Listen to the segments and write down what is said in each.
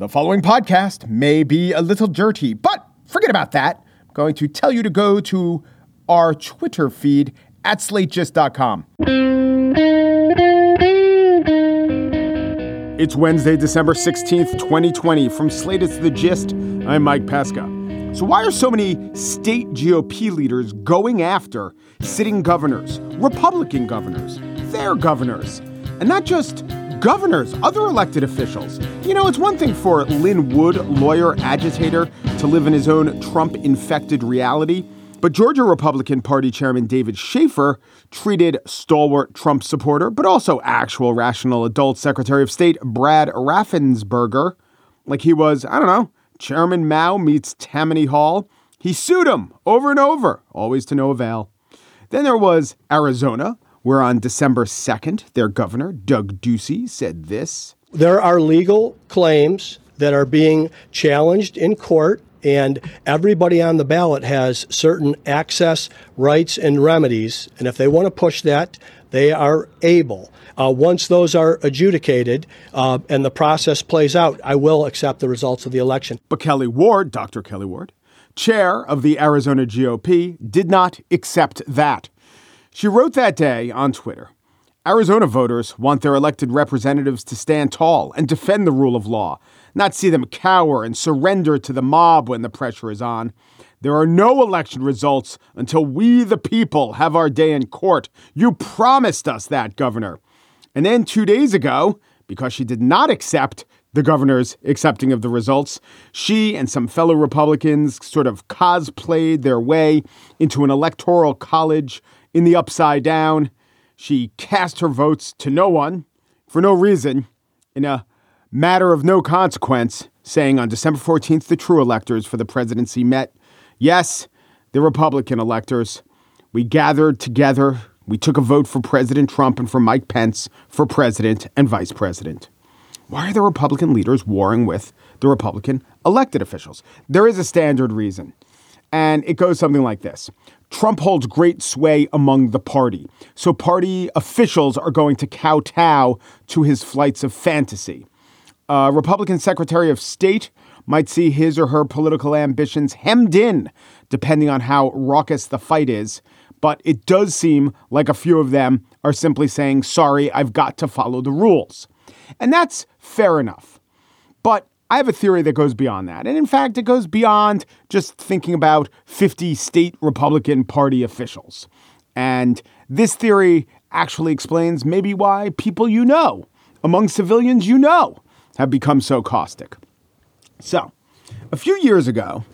The following podcast may be a little dirty, but forget about that. I'm going to tell you to go to our Twitter feed at slategist.com. It's Wednesday, December 16th, 2020. From Slate, it's The Gist. I'm Mike Pesca. So, why are so many state GOP leaders going after sitting governors, Republican governors, their governors, and not just governors, other elected officials. You know, it's one thing for Lin Wood, lawyer, agitator, to live in his own Trump infected reality. But Georgia Republican Party Chairman David Shafer treated stalwart Trump supporter, but also actual rational adult Secretary of State Brad Raffensperger like he was, I don't know, Chairman Mao meets Tammany Hall. He sued him over and over, always to no avail. Then there was Arizona, where on December 2nd, their governor, Doug Ducey, said this There are legal claims that are being challenged in court, and everybody on the ballot has certain access rights and remedies. And if they want to push that, they are able. Uh, once those are adjudicated uh, and the process plays out, I will accept the results of the election. But Kelli Ward, Dr. Kelli Ward, chair of the Arizona GOP, did not accept that. She wrote that day on Twitter Arizona voters want their elected representatives to stand tall and defend the rule of law, not see them cower and surrender to the mob when the pressure is on. There are no election results until we, the people, have our day in court. You promised us that, Governor. And then two days ago, because she did not accept the governor's accepting of the results, she and some fellow Republicans sort of cosplayed their way into an electoral college in the upside down. She cast her votes to no one for no reason in a matter of no consequence, saying on December 14th, the true electors for the presidency met. Yes, the Republican electors. We gathered together. We took a vote for President Trump and for Mike Pence for president and vice president. Why are the Republican leaders warring with the Republican elected officials? There is a standard reason. And it goes something like this Trump holds great sway among the party. So party officials are going to kowtow to his flights of fantasy. A Republican Secretary of State might see his or her political ambitions hemmed in, depending on how raucous the fight is. But it does seem like a few of them are simply saying, sorry, I've got to follow the rules. And that's fair enough. But I have a theory that goes beyond that. And in fact, it goes beyond just thinking about 50 state Republican Party officials. And this theory actually explains maybe why people you know, among civilians you know, have become so caustic. So, a few years ago,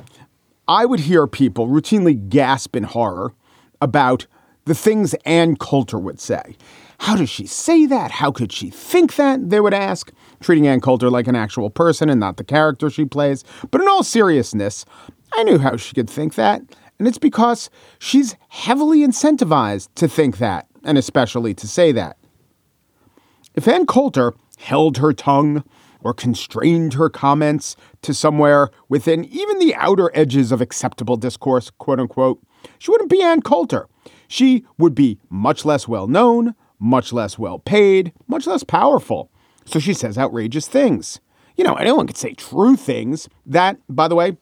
I would hear people routinely gasp in horror about the things Ann Coulter would say. How does she say that? How could she think that? They would ask, treating Ann Coulter like an actual person and not the character she plays. But in all seriousness, I knew how she could think that. And it's because she's heavily incentivized to think that, and especially to say that. If Ann Coulter held her tongue or constrained her comments to somewhere within even the outer edges of acceptable discourse, quote unquote, she wouldn't be Ann Coulter. She would be much less well known, much less well paid, much less powerful. So she says outrageous things. You know, anyone could say true things. That, by the way,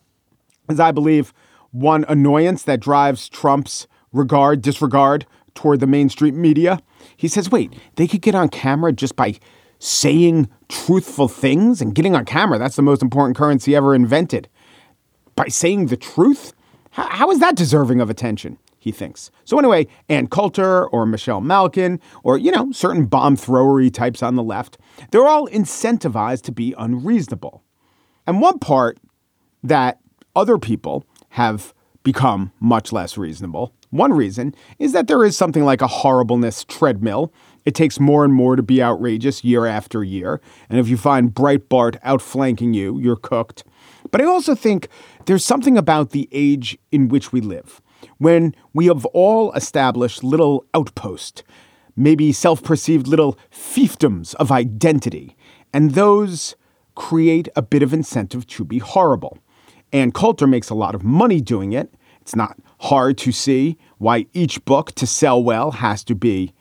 is, I believe, one annoyance that drives Trump's regard, disregard toward the mainstream media. He says, wait, they could get on camera just by saying truthful things and getting on camera. That's the most important currency ever invented. By saying the truth? how, how is that deserving of attention? he thinks. So anyway, Ann Coulter or Michelle Malkin or, you know, certain bomb throwery types on the left, they're all incentivized to be unreasonable. And one part that other people have become much less reasonable, one reason is that there is something like a horribleness treadmill It takes more and more to be outrageous year after year. And if you find Breitbart outflanking you, you're cooked. But I also think there's something about the age in which we live when we have all established little outposts, maybe self perceived little fiefdoms of identity. And those create a bit of incentive to be horrible. Ann Coulter makes a lot of money doing it. It's not hard to see why each book to sell well has to be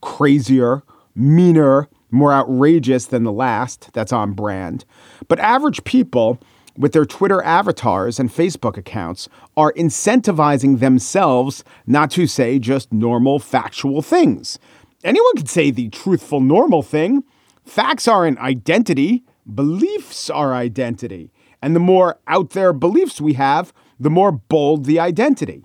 crazier, meaner, more outrageous than the last. That's on brand. But average people with their Twitter avatars and Facebook accounts are incentivizing themselves not to say just normal factual things. Anyone can say the truthful, normal thing. Facts aren't identity, beliefs are identity. And the more out there beliefs we have, the more bold the identity.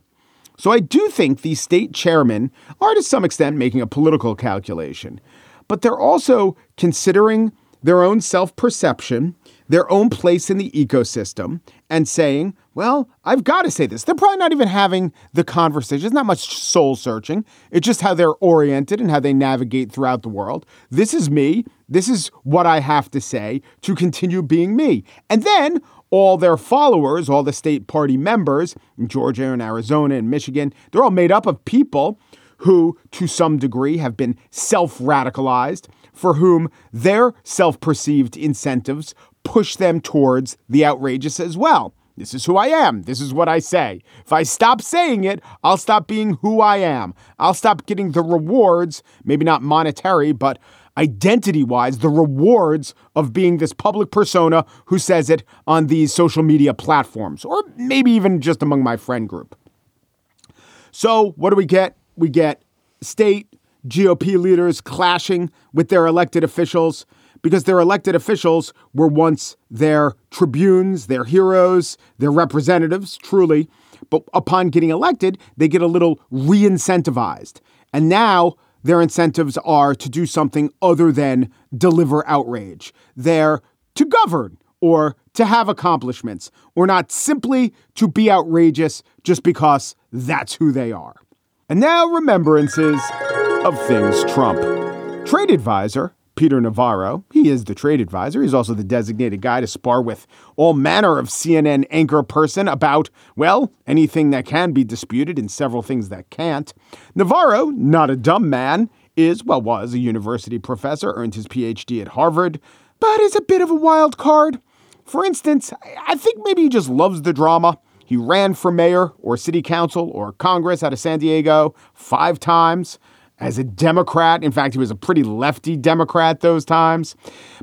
So I do think these state chairmen are to some extent making a political calculation, but they're also considering their own self perception, their own place in the ecosystem, and saying, well, I've got to say this. They're probably not even having the conversation. It's not much soul searching. It's just how they're oriented and how they navigate throughout the world. This is me. This is what I have to say to continue being me. And then all their followers, all the state party members in Georgia and Arizona and Michigan, they're all made up of people who, to some degree, have been self radicalized, for whom their self perceived incentives push them towards the outrageous as well. This is who I am. This is what I say. If I stop saying it, I'll stop being who I am. I'll stop getting the rewards, maybe not monetary, but identity wise, the rewards of being this public persona who says it on these social media platforms, or maybe even just among my friend group. So, what do we get? We get state GOP leaders clashing with their elected officials because their elected officials were once their tribunes, their heroes, their representatives, truly. But upon getting elected, they get a little re incentivized. And now their incentives are to do something other than deliver outrage. They're to govern or to have accomplishments, or not simply to be outrageous just because that's who they are. And now, remembrances of things Trump. Trade advisor Peter Navarro. He is the trade advisor. He's also the designated guy to spar with all manner of CNN anchor person about, well, anything that can be disputed and several things that can't. Navarro, not a dumb man, is, well, was a university professor, earned his PhD at Harvard, but is a bit of a wild card. For instance, I think maybe he just loves the drama. He ran for mayor or city council or Congress out of San Diego five times as a Democrat. In fact, he was a pretty lefty Democrat those times.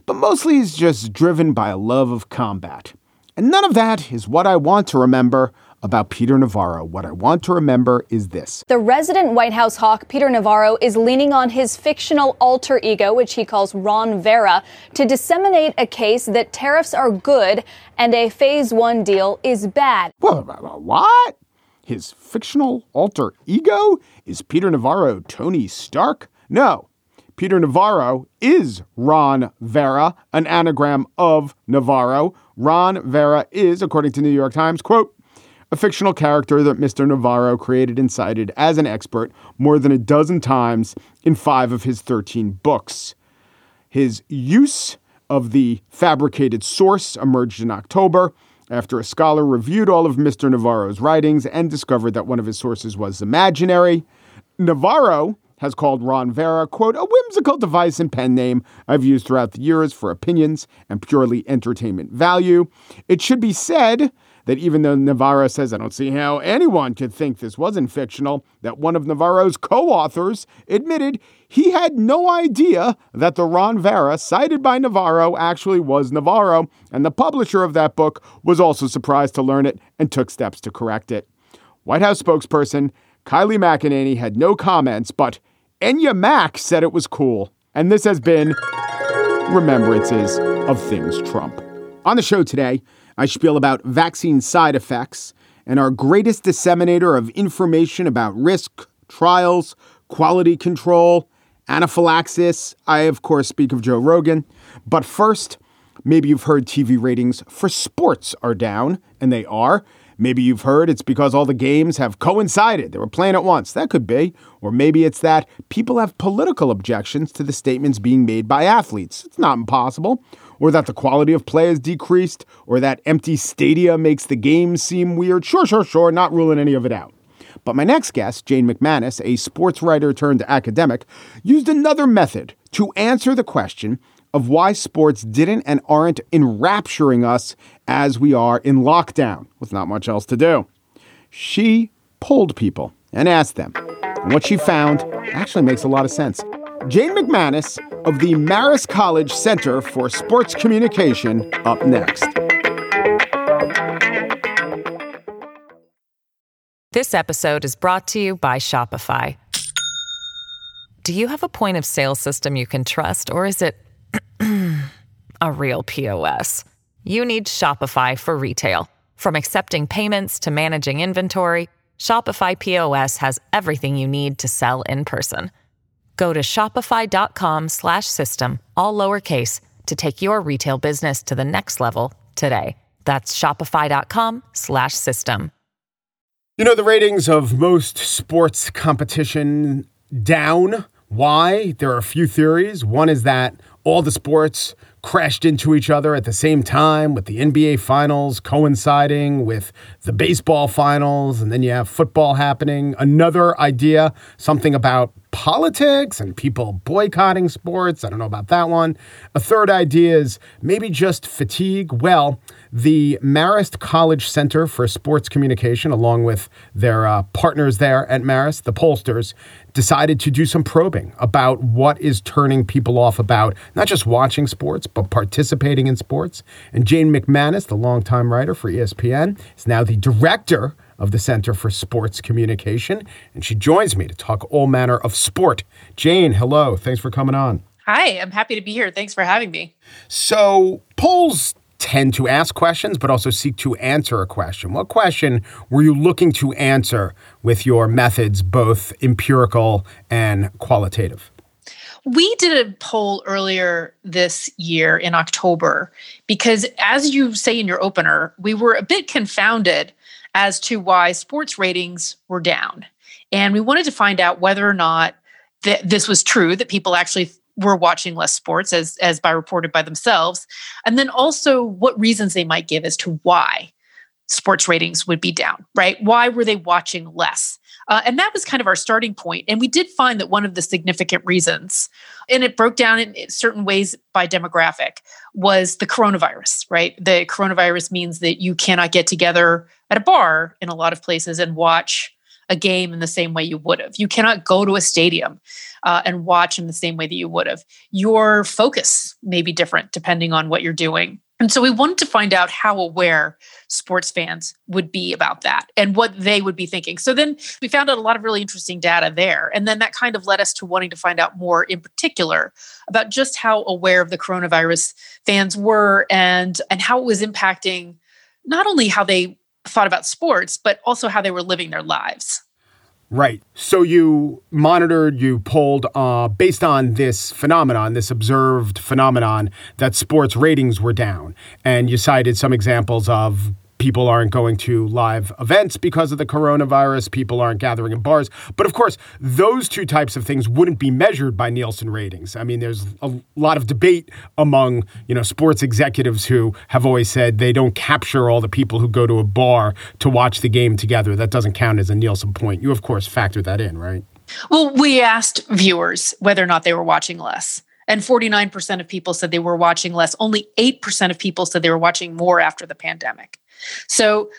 But mostly he's just driven by a love of combat. And none of that is what I want to remember about Peter Navarro. What I want to remember is this. The resident White House hawk, Peter Navarro, is leaning on his fictional alter ego, which he calls Ron Vera, to disseminate a case that tariffs are good and a phase one deal is bad. Uh, what? His fictional alter ego? Is Peter Navarro Tony Stark? No. Peter Navarro is Ron Vera, an anagram of Navarro. Ron Vera is, according to New York Times, quote, a fictional character that Mr. Navarro created and cited as an expert more than a dozen times in five of his 13 books. His use of the fabricated source emerged in October after a scholar reviewed all of Mr. Navarro's writings and discovered that one of his sources was imaginary. Navarro has called Ron Vera, quote, a whimsical device and pen name I've used throughout the years for opinions and purely entertainment value. It should be said that even though Navarro says, I don't see how anyone could think this wasn't fictional, that one of Navarro's co authors admitted he had no idea that the Ron Vera cited by Navarro actually was Navarro, and the publisher of that book was also surprised to learn it and took steps to correct it. White House spokesperson Kayleigh McEnany had no comments, but Enya Mac said it was cool. And this has been Remembrances of Things Trump. On the show today, I spiel about vaccine side effects and our greatest disseminator of information about risk, trials, quality control, anaphylaxis. I, of course, speak of Joe Rogan. But first, maybe you've heard TV ratings for sports are down, and they are. Maybe you've heard it's because all the games have coincided. They were playing at once. That could be. Or maybe it's that people have political objections to the statements being made by athletes. It's not impossible. Or that the quality of play has decreased, or that empty stadia makes the game seem weird. Sure, sure, sure, not ruling any of it out. But my next guest, Jane McManus, a sports writer turned academic, used another method to answer the question of why sports didn't and aren't enrapturing us as we are in lockdown with not much else to do. She polled people and asked them. And what she found actually makes a lot of sense. Jane McManus of the Marist College Center for Sports Communication up next. This episode is brought to you by Shopify. Do you have a point of sale system you can trust, or is it a real POS? You need Shopify for retail. From accepting payments to managing inventory, Shopify POS has everything you need to sell in person. Go to shopify.com slash system, all lowercase to take your retail business to the next level today. That's shopify.com slash system. You know the ratings of most sports competition down. Why? There are a few theories. One is that all the sports crashed into each other at the same time with the NBA finals coinciding with the baseball finals, and then you have football happening. Another idea, something about politics and people boycotting sports. I don't know about that one. A third idea is maybe just fatigue. Well, the Marist College Center for Sports Communication, along with their uh, partners there at Marist, the pollsters, decided to do some probing about what is turning people off about not just watching sports, but participating in sports. And Jane McManus, the longtime writer for ESPN, is now the director of the Center for Sports Communication. And she joins me to talk all manner of sport. Jane, hello. Thanks for coming on. Hi, I'm happy to be here. Thanks for having me. So, polls tend to ask questions, but also seek to answer a question. What question were you looking to answer with your methods, both empirical and qualitative? We did a poll earlier this year in October because, as you say in your opener, we were a bit confounded as to why sports ratings were down. And we wanted to find out whether or not th- this was true, that people actually were watching less sports as as by reported by themselves. And then also what reasons they might give as to why sports ratings would be down right? Why were they watching less? Uh, and that was kind of our starting point. And we did find that one of the significant reasons and it broke down in certain ways by demographic was the coronavirus right? The coronavirus means that you cannot get together at a bar in a lot of places and watch a game in the same way you would have. You cannot go to a stadium uh, and watch in the same way that you would have. Your focus may be different depending on what you're doing. And so we wanted to find out how aware sports fans would be about that and what they would be thinking. So then we found out a lot of really interesting data there. And then that kind of led us to wanting to find out more in particular about just how aware of the coronavirus fans were and and how it was impacting not only how they thought about sports, but also how they were living their lives. Right. So you monitored, you polled uh, based on this phenomenon, this observed phenomenon that sports ratings were down. And you cited some examples of people aren't going to live events because of the coronavirus. People aren't gathering in bars. But of course, those two types of things wouldn't be measured by Nielsen ratings. I mean, there's a lot of debate among, you know, sports executives who have always said they don't capture all the people who go to a bar to watch the game together. That doesn't count as a Nielsen point. You, of course, factor that in, right? Well, we asked viewers whether or not they were watching less. And 49% of people said they were watching less. Only 8% of people said they were watching more after the pandemic. So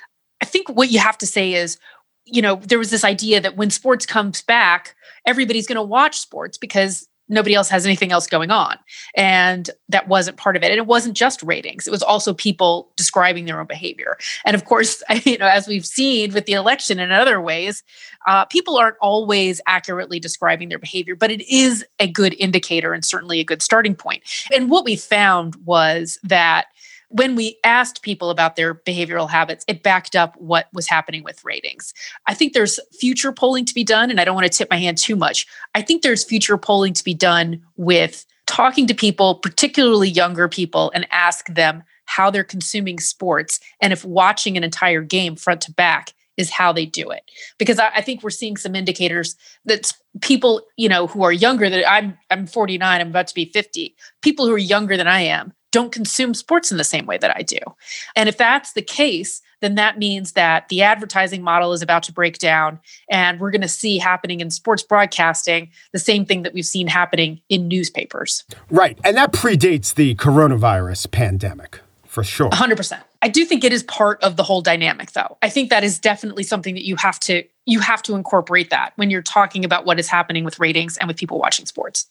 I think what you have to say is, you know, there was this idea that when sports comes back, everybody's going to watch sports because nobody else has anything else going on. And that wasn't part of it. And it wasn't just ratings. It was also people describing their own behavior. And of course, you know, as we've seen with the election and other ways, uh, people aren't always accurately describing their behavior, but it is a good indicator and certainly a good starting point. And what we found was that when we asked people about their behavioral habits, it backed up what was happening with ratings. I think there's future polling to be done, and I don't want to tip my hand too much. I think there's future polling to be done with talking to people, particularly younger people, and ask them how they're consuming sports and if watching an entire game front to back is how they do it because I, I, think we're seeing some indicators that people you know who are younger than i'm i'm 49 i'm about to be 50 people who are younger than i am don't consume sports in the same way that i do. And if that's the case then that means that the advertising model is about to break down and we're going to see happening in sports broadcasting the same thing that we've seen happening in newspapers. Right and that predates the coronavirus pandemic for sure. 100% I do think it is part of the whole dynamic though. I think that is definitely something that you have to you have to incorporate that when you're talking about what is happening with ratings and with people watching sports.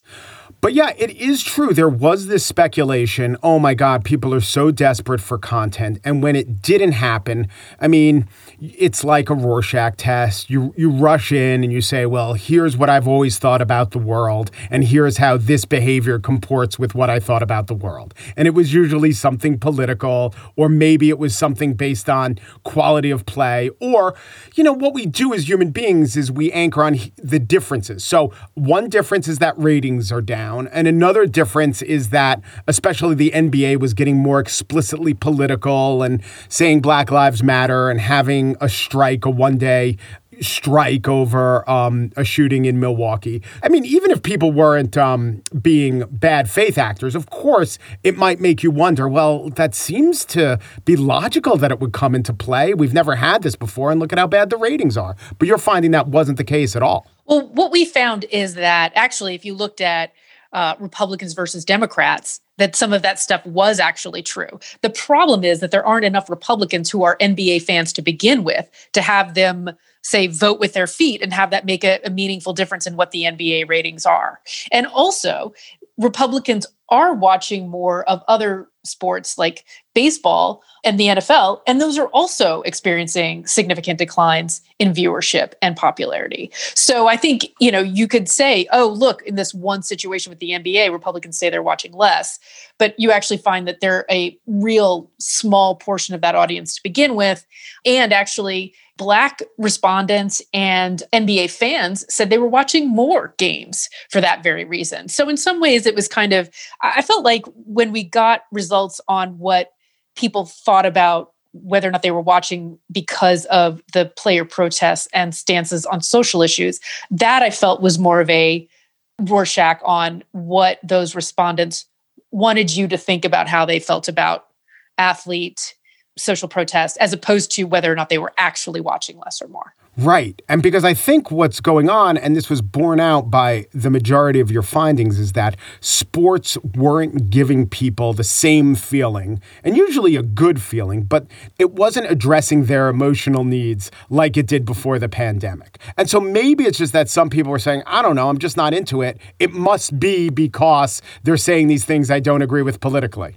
But yeah, it is true. There was this speculation oh my God, people are so desperate for content. And when it didn't happen, I mean, it's like a Rorschach test. You, you rush in and you say, well, here's what I've always thought about the world, and here's how this behavior comports with what I thought about the world. And it was usually something political, or maybe it was something based on quality of play, or, you know, what we do as human beings is we anchor on the differences. So one difference is that ratings are down. And another difference is that, especially the NBA was getting more explicitly political and saying Black Lives Matter and having a strike, a one day strike over um, a shooting in Milwaukee. I mean, even if people weren't um, being bad faith actors, of course, it might make you wonder well, that seems to be logical that it would come into play. We've never had this before, and look at how bad the ratings are. But you're finding that wasn't the case at all. Well, what we found is that actually, if you looked at uh, Republicans versus Democrats, that some of that stuff was actually true. The problem is that there aren't enough Republicans who are NBA fans to begin with to have them say vote with their feet and have that make a, a meaningful difference in what the NBA ratings are. And also, Republicans are watching more of other sports like baseball and the NFL, and those are also experiencing significant declines in viewership and popularity. So I think, you know, you could say, oh, look, in this one situation with the NBA, Republicans say they're watching less, but you actually find that they're a real small portion of that audience to begin with. And actually, Black respondents and NBA fans said they were watching more games for that very reason. So, in some ways, it was kind of, I felt like when we got results on what people thought about whether or not they were watching because of the player protests and stances on social issues, that I felt was more of a Rorschach on what those respondents wanted you to think about how they felt about athlete social protest as opposed to whether or not they were actually watching less or more. Right. And because I think what's going on, and this was borne out by the majority of your findings, is that sports weren't giving people the same feeling, and usually a good feeling, but it wasn't addressing their emotional needs like it did before the pandemic. And so maybe it's just that some people were saying, I don't know, I'm just not into it. It must be because they're saying these things I don't agree with politically.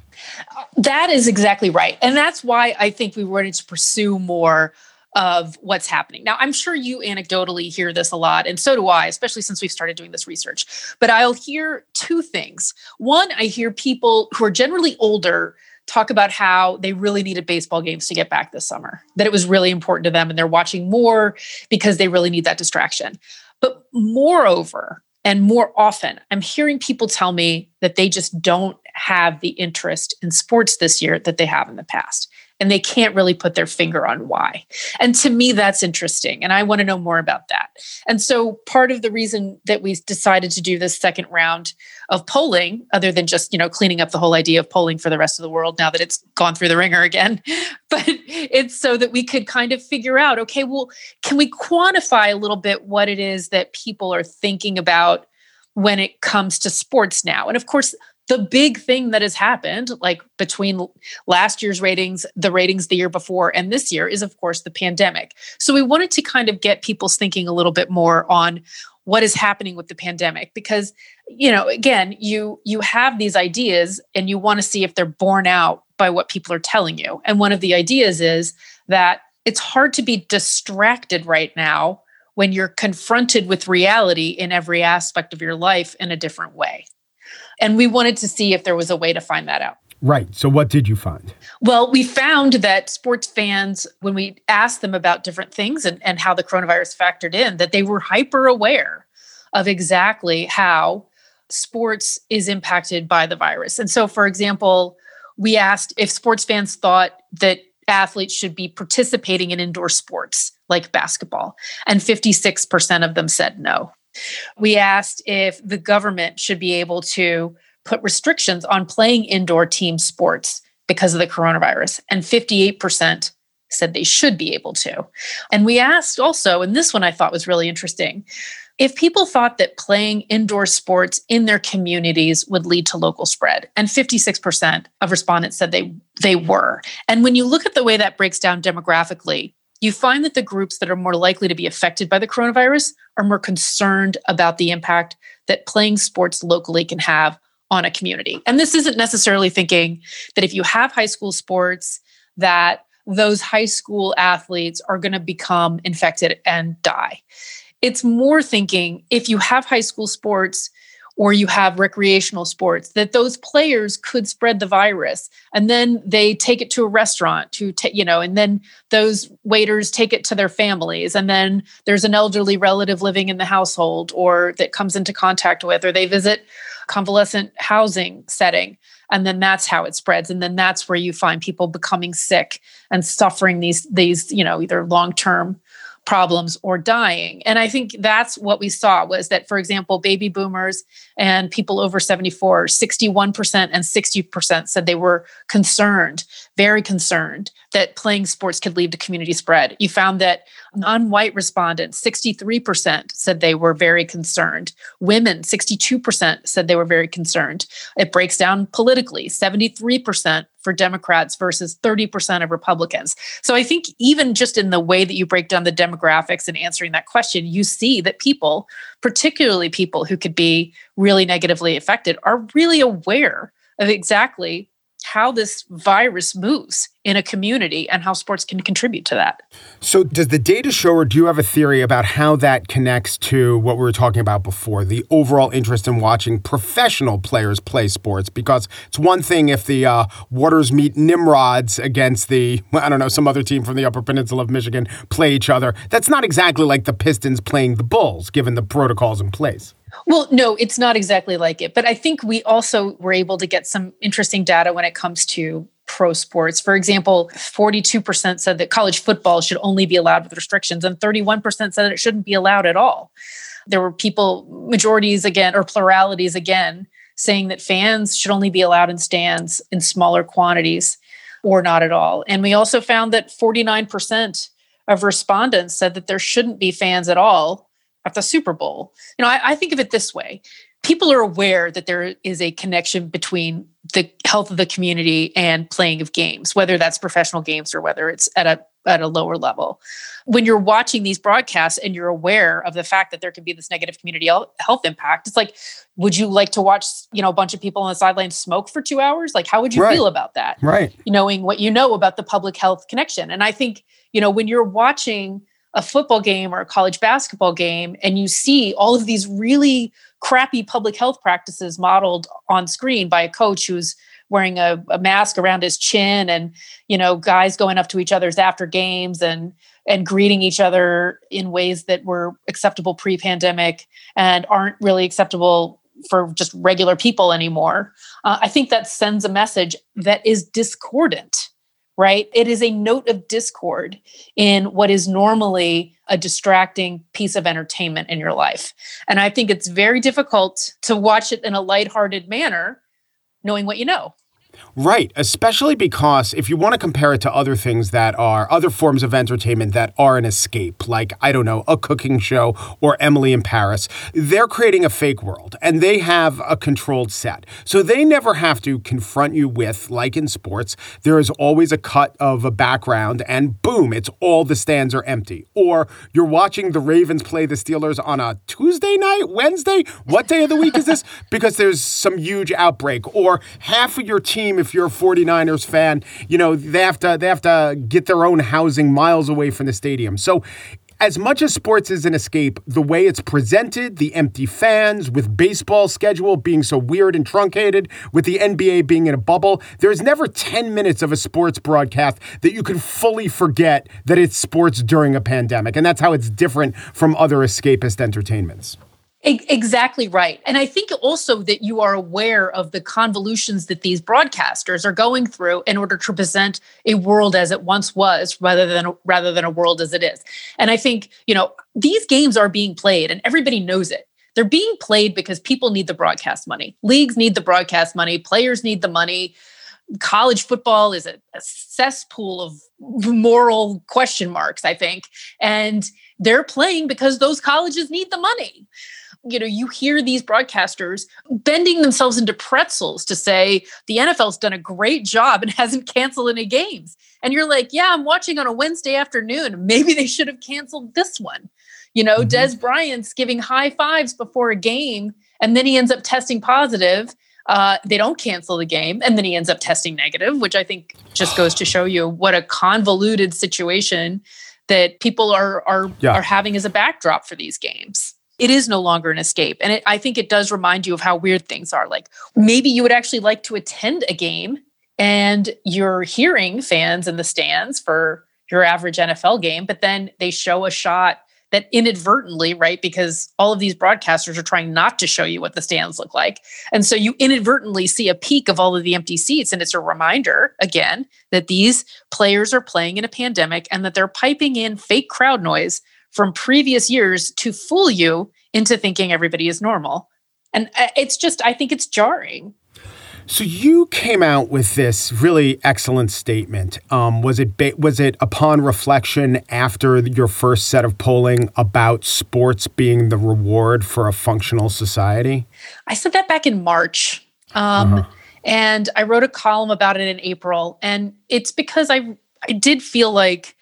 That is exactly right. And that's why I think we wanted to pursue more of what's happening. Now, I'm sure you anecdotally hear this a lot, and so do I, especially since we've started doing this research. But I'll hear two things. One, I hear people who are generally older talk about how they really needed baseball games to get back this summer, that it was really important to them and they're watching more because they really need that distraction. But moreover, and more often, I'm hearing people tell me that they just don't have the interest in sports this year that they have in the past and they can't really put their finger on why. And to me, that's interesting. And I want to know more about that. And so, part of the reason that we decided to do this second round of polling, other than just, you know, cleaning up the whole idea of polling for the rest of the world now that it's gone through the ringer again, but it's so that we could kind of figure out okay, well, can we quantify a little bit what it is that people are thinking about? when it comes to sports now. And of course, the big thing that has happened like between last year's ratings the ratings the year before and this year is of course the pandemic. So we wanted to kind of get people's thinking a little bit more on what is happening with the pandemic because you know again you you have these ideas and you want to see if they're borne out by what people are telling you. And one of the ideas is that it's hard to be distracted right now when you're confronted with reality in every aspect of your life in a different way and we wanted to see if there was a way to find that out. Right. So, what did you find? Well, we found that sports fans, when we asked them about different things and, and how the coronavirus factored in, that they were hyper aware of exactly how sports is impacted by the virus. And so, for example, we asked if sports fans thought that athletes should be participating in indoor sports like basketball, and 56% of them said no. We asked if the government should be able to put restrictions on playing indoor team sports because of the coronavirus, and 58% said they should be able to. And we asked also, and this one I thought was really interesting if people thought that playing indoor sports in their communities would lead to local spread and 56% of respondents said they they were and when you look at the way that breaks down demographically you find that the groups that are more likely to be affected by the coronavirus are more concerned about the impact that playing sports locally can have on a community. And this isn't necessarily thinking that if you have high school sports that those high school athletes are going to become infected and die. It's more thinking if you have high school sports or you have recreational sports that those players could spread the virus. And then they take it to a restaurant to take you know and then those waiters take it to their families. And then there's an elderly relative living in the household or that comes into contact with or they visit convalescent housing setting. And then that's how it spreads. And then that's where you find people becoming sick and suffering these these you know either long term problems or dying. And i think that's what we saw was that for example baby boomers and people over 74 61% and 60% said they were concerned very concerned that playing sports could lead to community spread. You found that non-white respondents 63% said they were very concerned. Women 62% said they were very concerned. It breaks down politically 73% for Democrats versus 30% of Republicans. So I think even just in the way that you break down the demographics and answering that question, you see that people, particularly people who could be really negatively affected, are really aware of exactly how this virus moves in a community and how sports can contribute to that. So, does the data show, or do you have a theory about how that connects to what we were talking about before the overall interest in watching professional players play sports? Because it's one thing if the uh, Watersmeet Nimrods against the, I don't know, some other team from the Upper Peninsula of Michigan play each other. That's not exactly like the Pistons playing the Bulls, given the protocols in place. Well, no, it's not exactly like it. But I think we also were able to get some interesting data when it comes to pro sports. For example, 42% said that college football should only be allowed with restrictions, and 31% said it shouldn't be allowed at all. There were people, majorities again, or pluralities again, saying that fans should only be allowed in stands in smaller quantities or not at all. And we also found that 49% of respondents said that there shouldn't be fans at all at the Super Bowl. You know, I, I think of it this way people are aware that there is a connection between the health of the community and playing of games, whether that's professional games or whether it's at a at a lower level. When you're watching these broadcasts and you're aware of the fact that there can be this negative community health impact, it's like, would you like to watch, you know, a bunch of people on the sideline smoke for two hours? Like, how would you right. feel about that? Right. Knowing what you know about the public health connection. And I think, you know, when you're watching a football game or a college basketball game and you see all of these really crappy public health practices modeled on screen by a coach who's wearing a, a, mask around his chin and you know guys going up to each other's after games and and greeting each other in ways that were acceptable pre-pandemic and aren't really acceptable for just regular people anymore. Uh, i think that sends a message that is discordant right? It is a note of discord in what is normally a distracting piece of entertainment in your life. And I think it's very difficult to watch it in a lighthearted manner, knowing what you know. Right, especially because if you want to compare it to other things that are other forms of entertainment that are an escape, like, I don't know, a cooking show or Emily in Paris, they're creating a fake world and they have a controlled set. So they never have to confront you with, like in sports, there is always a cut of a background and boom, it's all the stands are empty. Or you're watching the Ravens play the Steelers on a Tuesday night, Wednesday. What day of the week is this? Because there's some huge outbreak. Or half of your team team, if you're a 49ers fan, you know, they have to they have to get their own housing miles away from the stadium. So as much as sports is an escape, the way it's presented, the empty fans, with baseball schedule being so weird and truncated, with the NBA being in a bubble, there's never 10 minutes of a sports broadcast that you can fully forget that it's sports during a pandemic. And that's how it's different from other escapist entertainments. Exactly right. And I think also that you are aware of the convolutions that these broadcasters are going through in order to present a world as it once was rather than rather than a world as it is. And I think, you know, these games are being played and everybody knows it. They're being played because people need the broadcast money. Leagues need the broadcast money, players need the money. College football is a, a cesspool of moral question marks, I think. And they're playing because those colleges need the money you know, you hear these broadcasters bending themselves into pretzels to say the NFL's done a great job and hasn't canceled any games. And you're like, yeah, I'm watching on a Wednesday afternoon. Maybe they should have canceled this one. You know, mm-hmm. Dez Bryant's giving high fives before a game, and then he ends up testing positive. Uh, they don't cancel the game, and then he ends up testing negative, which I think just goes to show you what a convoluted situation that people are are yeah. are having as a backdrop for these games it is no longer an escape. And it, I think it does remind you of how weird things are. Like maybe you would actually like to attend a game and you're hearing fans in the stands for your average NFL game, but then they show a shot that inadvertently, right? Because all of these broadcasters are trying not to show you what the stands look like. And so you inadvertently see a peak of all of the empty seats. And it's a reminder, again, that these players are playing in a pandemic and that they're piping in fake crowd noise from previous years to fool you into thinking everybody is normal. And uh, it's just, I think it's jarring. So you came out with this really excellent statement. Um, was it ba- was it upon reflection after your first set of polling about sports being the reward for a functional society? I said that back in March, um, uh-huh. and I wrote a column about it in April. And it's because I I did feel like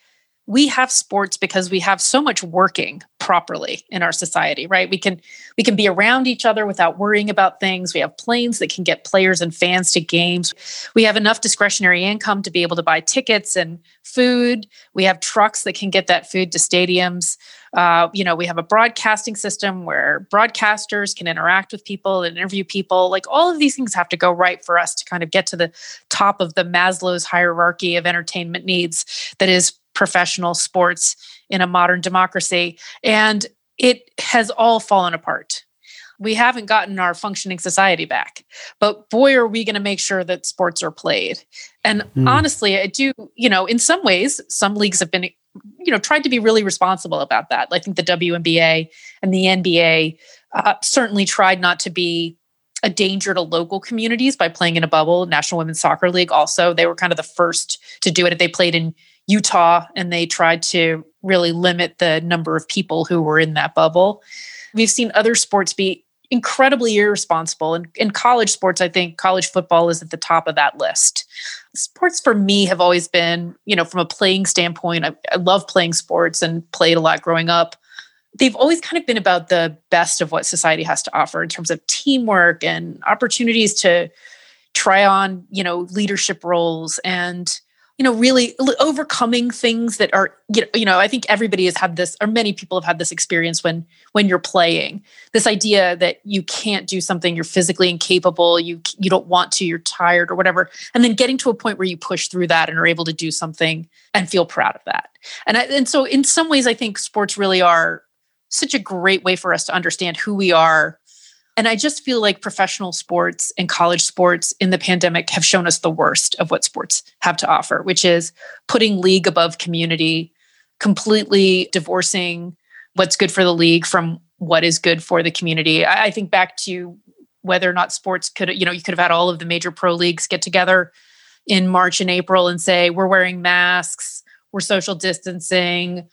we have sports because we have so much working properly in our society right? We can we can be around each other without worrying about things. We have planes that can get players and fans to games. We have enough discretionary income to be able to buy tickets and food. We have trucks that can get that food to stadiums. Uh, you know we have a broadcasting system where broadcasters can interact with people and interview people. Like all of these things have to go right for us to kind of get to the top of the maslow's hierarchy of entertainment needs that is professional sports in a modern democracy. And it has all fallen apart. We haven't gotten our functioning society back, but boy, are we going to make sure that sports are played. And mm. honestly, I do, you know, in some ways, some leagues have been, you know, tried to be really responsible about that. I think the WNBA and the NBA uh, certainly tried not to be a danger to local communities by playing in a bubble. National Women's Soccer League also, they were kind of the first to do it. They played in Utah and they tried to really limit the number of people who were in that bubble. We've seen other sports be incredibly irresponsible. And in college sports, I think college football is at the top of that list. Sports for me have always been, you know, from a playing standpoint, I, I love playing sports and played a lot growing up. They've always kind of been about the best of what society has to offer in terms of teamwork and opportunities to try on, you know, leadership roles and you know really overcoming things that are you know, i think everybody has had this or many people have had this experience when when you're playing. This idea that you can't do something you're physically incapable you you don't want to you're tired or whatever and then getting to a point where you push through that and are able to do something and feel proud of that. And I, and so in some ways i think sports really are such a great way for us to understand who we are and I just feel like professional sports and college sports in the pandemic have shown us the worst of what sports have to offer, which is putting league above community, completely divorcing what's good for the league from what is good for the community. I, think back to whether or not sports could, you know, you could have had all of the major pro leagues get together in March and April and say, we're wearing masks, we're social distancing,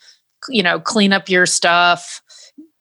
you know, clean up your stuff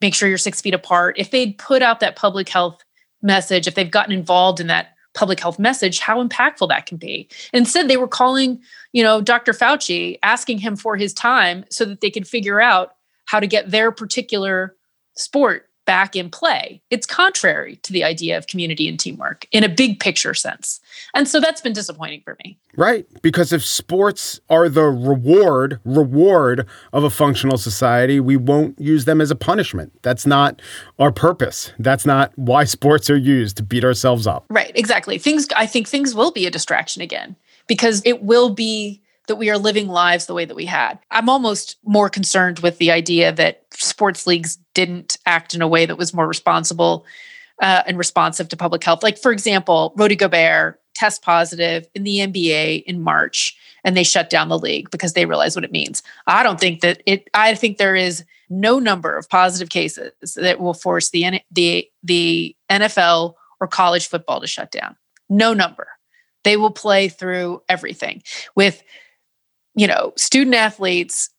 make sure you're six feet apart. If they'd put out that public health message, if they've gotten involved in that public health message, how impactful that can be. Instead, they were calling, you know, Dr. Fauci, asking him for his time so that they could figure out how to get their particular sport back in play. It's contrary to the idea of community and teamwork in a big picture sense. And so that's been disappointing for me. Right, because if sports are the reward reward of a functional society, we won't use them as a punishment. That's not our purpose. That's not why sports are used to beat ourselves up. Right, exactly. Things I think things will be a distraction again because it will be that we are living lives the way that we had. I'm almost more concerned with the idea that sports leagues didn't act in a way that was more responsible uh, and responsive to public health. Like, for example, Rudy Gobert test positive in the NBA in March and they shut down the league because they realize what it means. I don't think that it, I think there is no number of positive cases that will force the, the, the NFL or college football to shut down. No number. They will play through everything with, you know, student athletes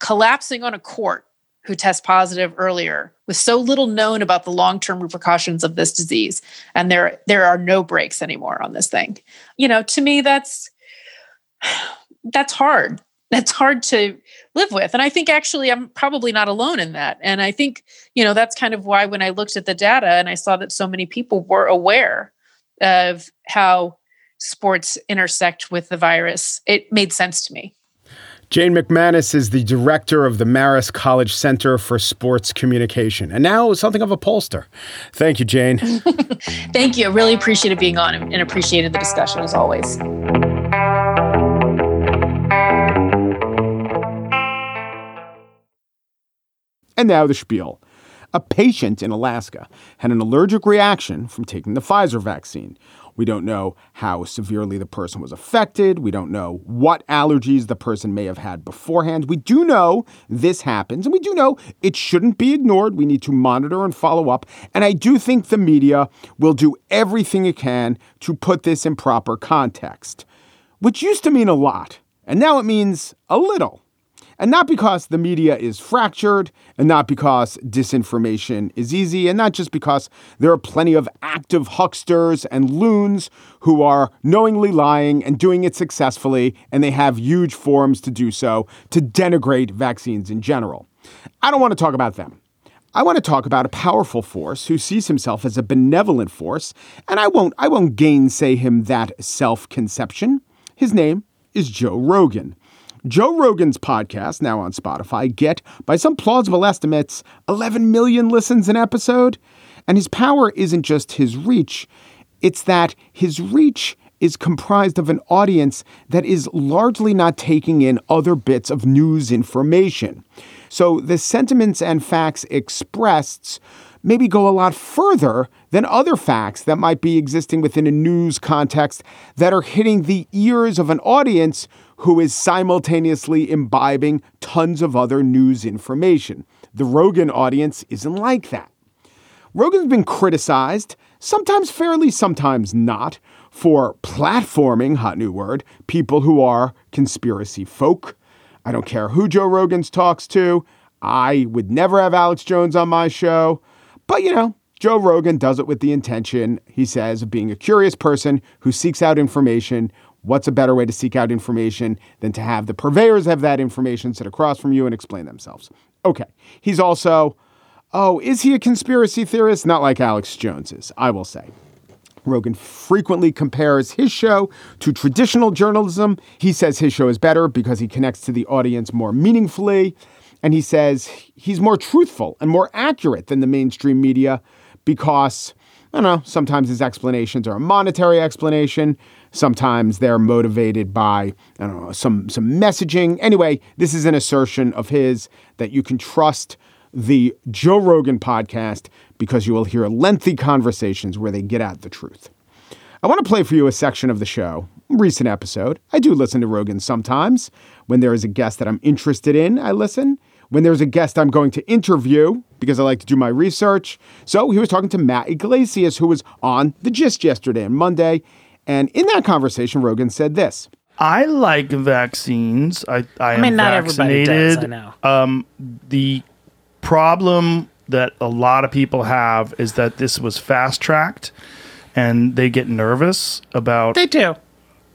collapsing on a court who test positive earlier with so little known about the long-term repercussions of this disease. And there there are no breaks anymore on this thing. You know to me that's that's hard. That's hard to live with. And i think actually i'm probably not alone in that. And i think you know that's kind of why when i looked at the data and i saw that so many people were aware of how sports intersect with the virus it made sense to me Jane McManus is the director of the Marist College Center for Sports Communication and now something of a pollster. Thank you, Jane. Thank you. I really appreciated being on and appreciated the discussion as always. And now the spiel. A patient in Alaska had an allergic reaction from taking the Pfizer vaccine. We don't know how severely the person was affected. We don't know what allergies the person may have had beforehand. We do know this happens, and we do know it shouldn't be ignored. We need to monitor and follow up. And I do think the media will do everything it can to put this in proper context, which used to mean a lot, and now it means a little. And not because the media is fractured, and not because disinformation is easy, and not just because there are plenty of active hucksters and loons who are knowingly lying and doing it successfully, and they have huge forums to do so to denigrate vaccines in general. I don't want to talk about them. I want to talk about a powerful force who sees himself as a benevolent force, and I won't I won't gainsay him that self-conception. His name is Joe Rogan. Joe Rogan's podcast, now on Spotify, get, by some plausible estimates, 11 million listens an episode. And his power isn't just his reach, it's that his reach is comprised of an audience that is largely not taking in other bits of news information. So the sentiments and facts expressed maybe go a lot further than other facts that might be existing within a news context that are hitting the ears of an audience who is simultaneously imbibing tons of other news information. The Rogan audience isn't like that. Rogan's been criticized, sometimes fairly, sometimes not, for platforming, hot new word, people who are conspiracy folk. I don't care who Joe Rogan's talks to. I would never have Alex Jones on my show. But, you know, Joe Rogan does it with the intention, he says, of being a curious person who seeks out information What's a better way to seek out information than to have the purveyors of that information sit across from you and explain themselves? Okay. He's also, oh, is he a conspiracy theorist? Not like Alex Jones is, I will say. Rogan frequently compares his show to traditional journalism. He says his show is better because he connects to the audience more meaningfully. And he says he's more truthful and more accurate than the mainstream media because, I don't know, sometimes his explanations are a monetary explanation. Sometimes they're motivated by I don't know some some messaging. Anyway, this is an assertion of his that you can trust the Joe Rogan podcast because you will hear lengthy conversations where they get at the truth. I want to play for you a section of the show, recent episode. I do listen to Rogan sometimes. When there is a guest that I'm interested in, I listen. When there's a guest I'm going to interview, because I like to do my research. So he was talking to Matt Yglesias, who was on The Gist yesterday and Monday. And in that conversation, Rogan said this. I like vaccines. I, I, I mean, not vaccinated. everybody does. I know. Um, the problem that a lot of people have is that this was fast tracked, and they get nervous about. They do.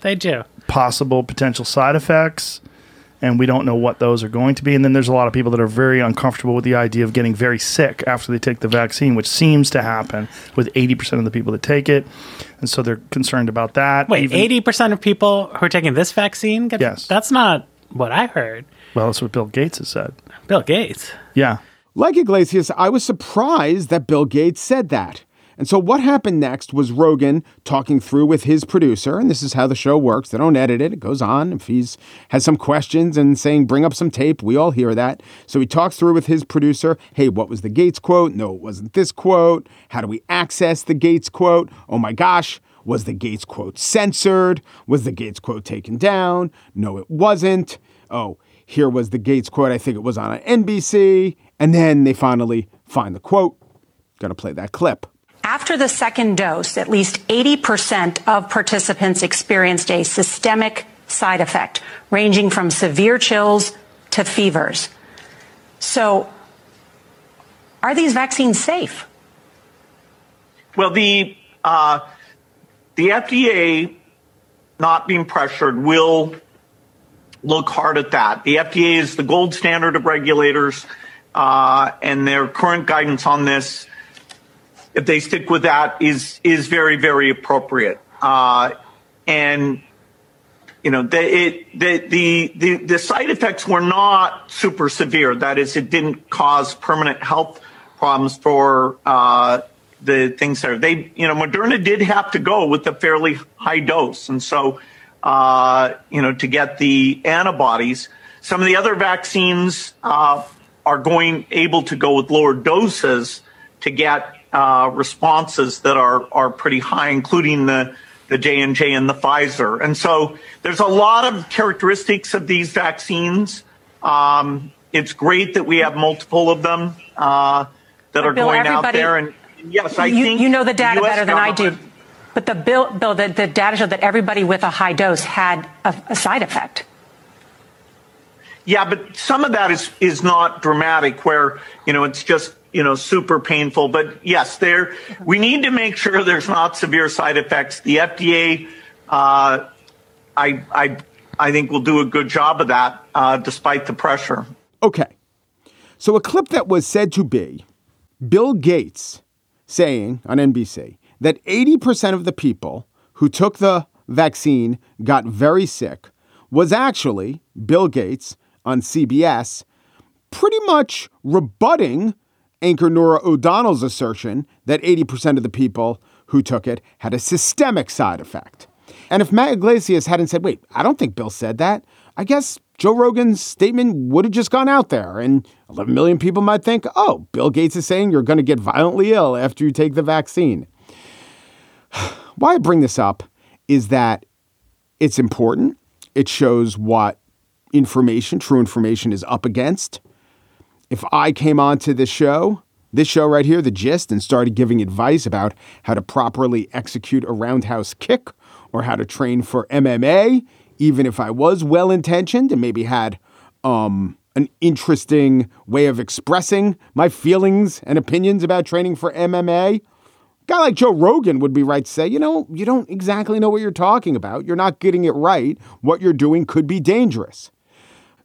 They do. Possible potential side effects and we don't know what those are going to be. And then there's a lot of people that are very uncomfortable with the idea of getting very sick after they take the vaccine, which seems to happen with 80% of the people that take it. And so they're concerned about that. Wait, 80% of people who are taking this vaccine? Get, yes. That's not what I heard. Well, that's what Bill Gates has said. Bill Gates? Yeah. Like Yglesias, I was surprised that Bill Gates said that And so what happened next was Rogan talking through with his producer, and this is how the show works. They don't edit it. It goes on. If he's has some questions and saying, bring up some tape, we all hear that. So he talks through with his producer, hey, what was the Gates quote? No, it wasn't this quote. How do we access the Gates quote? Oh my gosh. Was the Gates quote censored? Was the Gates quote taken down? No, it wasn't. Oh, here was the Gates quote. I think it was on NBC. And then they finally find the quote. Gonna play that clip. After the second dose, at least 80% of participants experienced a systemic side effect, ranging from severe chills to fevers. So, are these vaccines safe? Well, the uh, the FDA, not being pressured, will look hard at that. The FDA is the gold standard of regulators, uh, and their current guidance on this if they stick with that, is is very very appropriate. Uh, and you know, the, it, the, the the the side effects were not super severe. That is, it didn't cause permanent health problems for uh, the things that are. They, you know, Moderna did have to go with a fairly high dose, and so uh, you know, to get the antibodies. Some of the other vaccines uh, are going able to go with lower doses to get uh, responses that are are pretty high, including the the J and J and the Pfizer. And so there's a lot of characteristics of these vaccines. Um, it's great that we have multiple of them uh, that are Bill, going out there. And yes, I you, think you know the data US better than I do. But the bill, Bill, the, the data showed that everybody with a high dose had a, a side effect. Yeah, but some of that is is not dramatic, where you know it's just you know, super painful. But yes, there we need to make sure there's not severe side effects. The FDA, uh, I, I, I think will do a good job of that, uh, despite the pressure. Okay, so a clip that was said to be Bill Gates saying on NBC that 80% of the people who took the vaccine got very sick was actually Bill Gates on CBS pretty much rebutting anchor Norah O'Donnell's assertion that 80% of the people who took it had a systemic side effect. And if Matt Yglesias hadn't said, wait, I don't think Bill said that, I guess Joe Rogan's statement would have just gone out there and 11 million people might think, oh, Bill Gates is saying you're going to get violently ill after you take the vaccine. Why I bring this up is that it's important. It shows what information, true information, is up against if I came onto this show, this show right here, The Gist, and started giving advice about how to properly execute a roundhouse kick or how to train for MMA, even if I was well intentioned and maybe had um, an interesting way of expressing my feelings and opinions about training for MMA. A guy like Joe Rogan would be right to say, you know, you don't exactly know what you're talking about. You're not getting it right. What you're doing could be dangerous.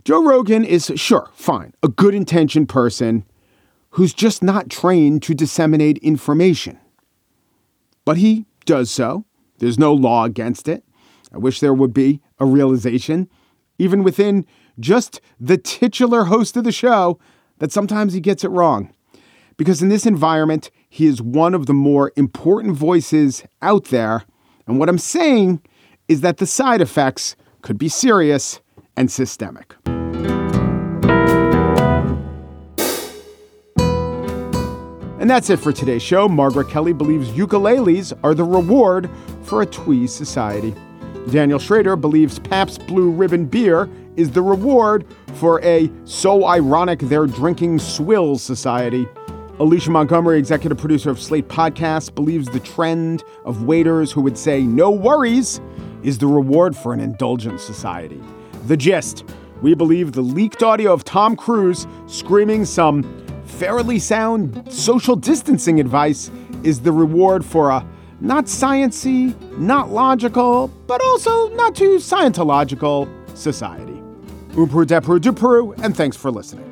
Joe Rogan is, sure, fine, a good intentioned person who's just not trained to disseminate information. But he does so. There's no law against it. I wish there would be a realization, even within just the titular host of the show, that sometimes he gets it wrong. Because in this environment, he is one of the more important voices out there. And what I'm saying is that the side effects could be serious and systemic. And that's it for today's show. Margaret Kelley believes ukuleles are the reward for a twee society. Daniel Schroeder believes Pabst Blue Ribbon beer is the reward for a so ironic they're drinking swills society. Alicia Montgomery, executive producer of Slate Podcasts, believes the trend of waiters who would say no worries is the reward for an indulgent society. The gist we believe the leaked audio of Tom Cruise screaming some fairly sound social distancing advice is the reward for a not sciency, not logical, but also not too scientological society. Upru Depru Dupru, and thanks for listening.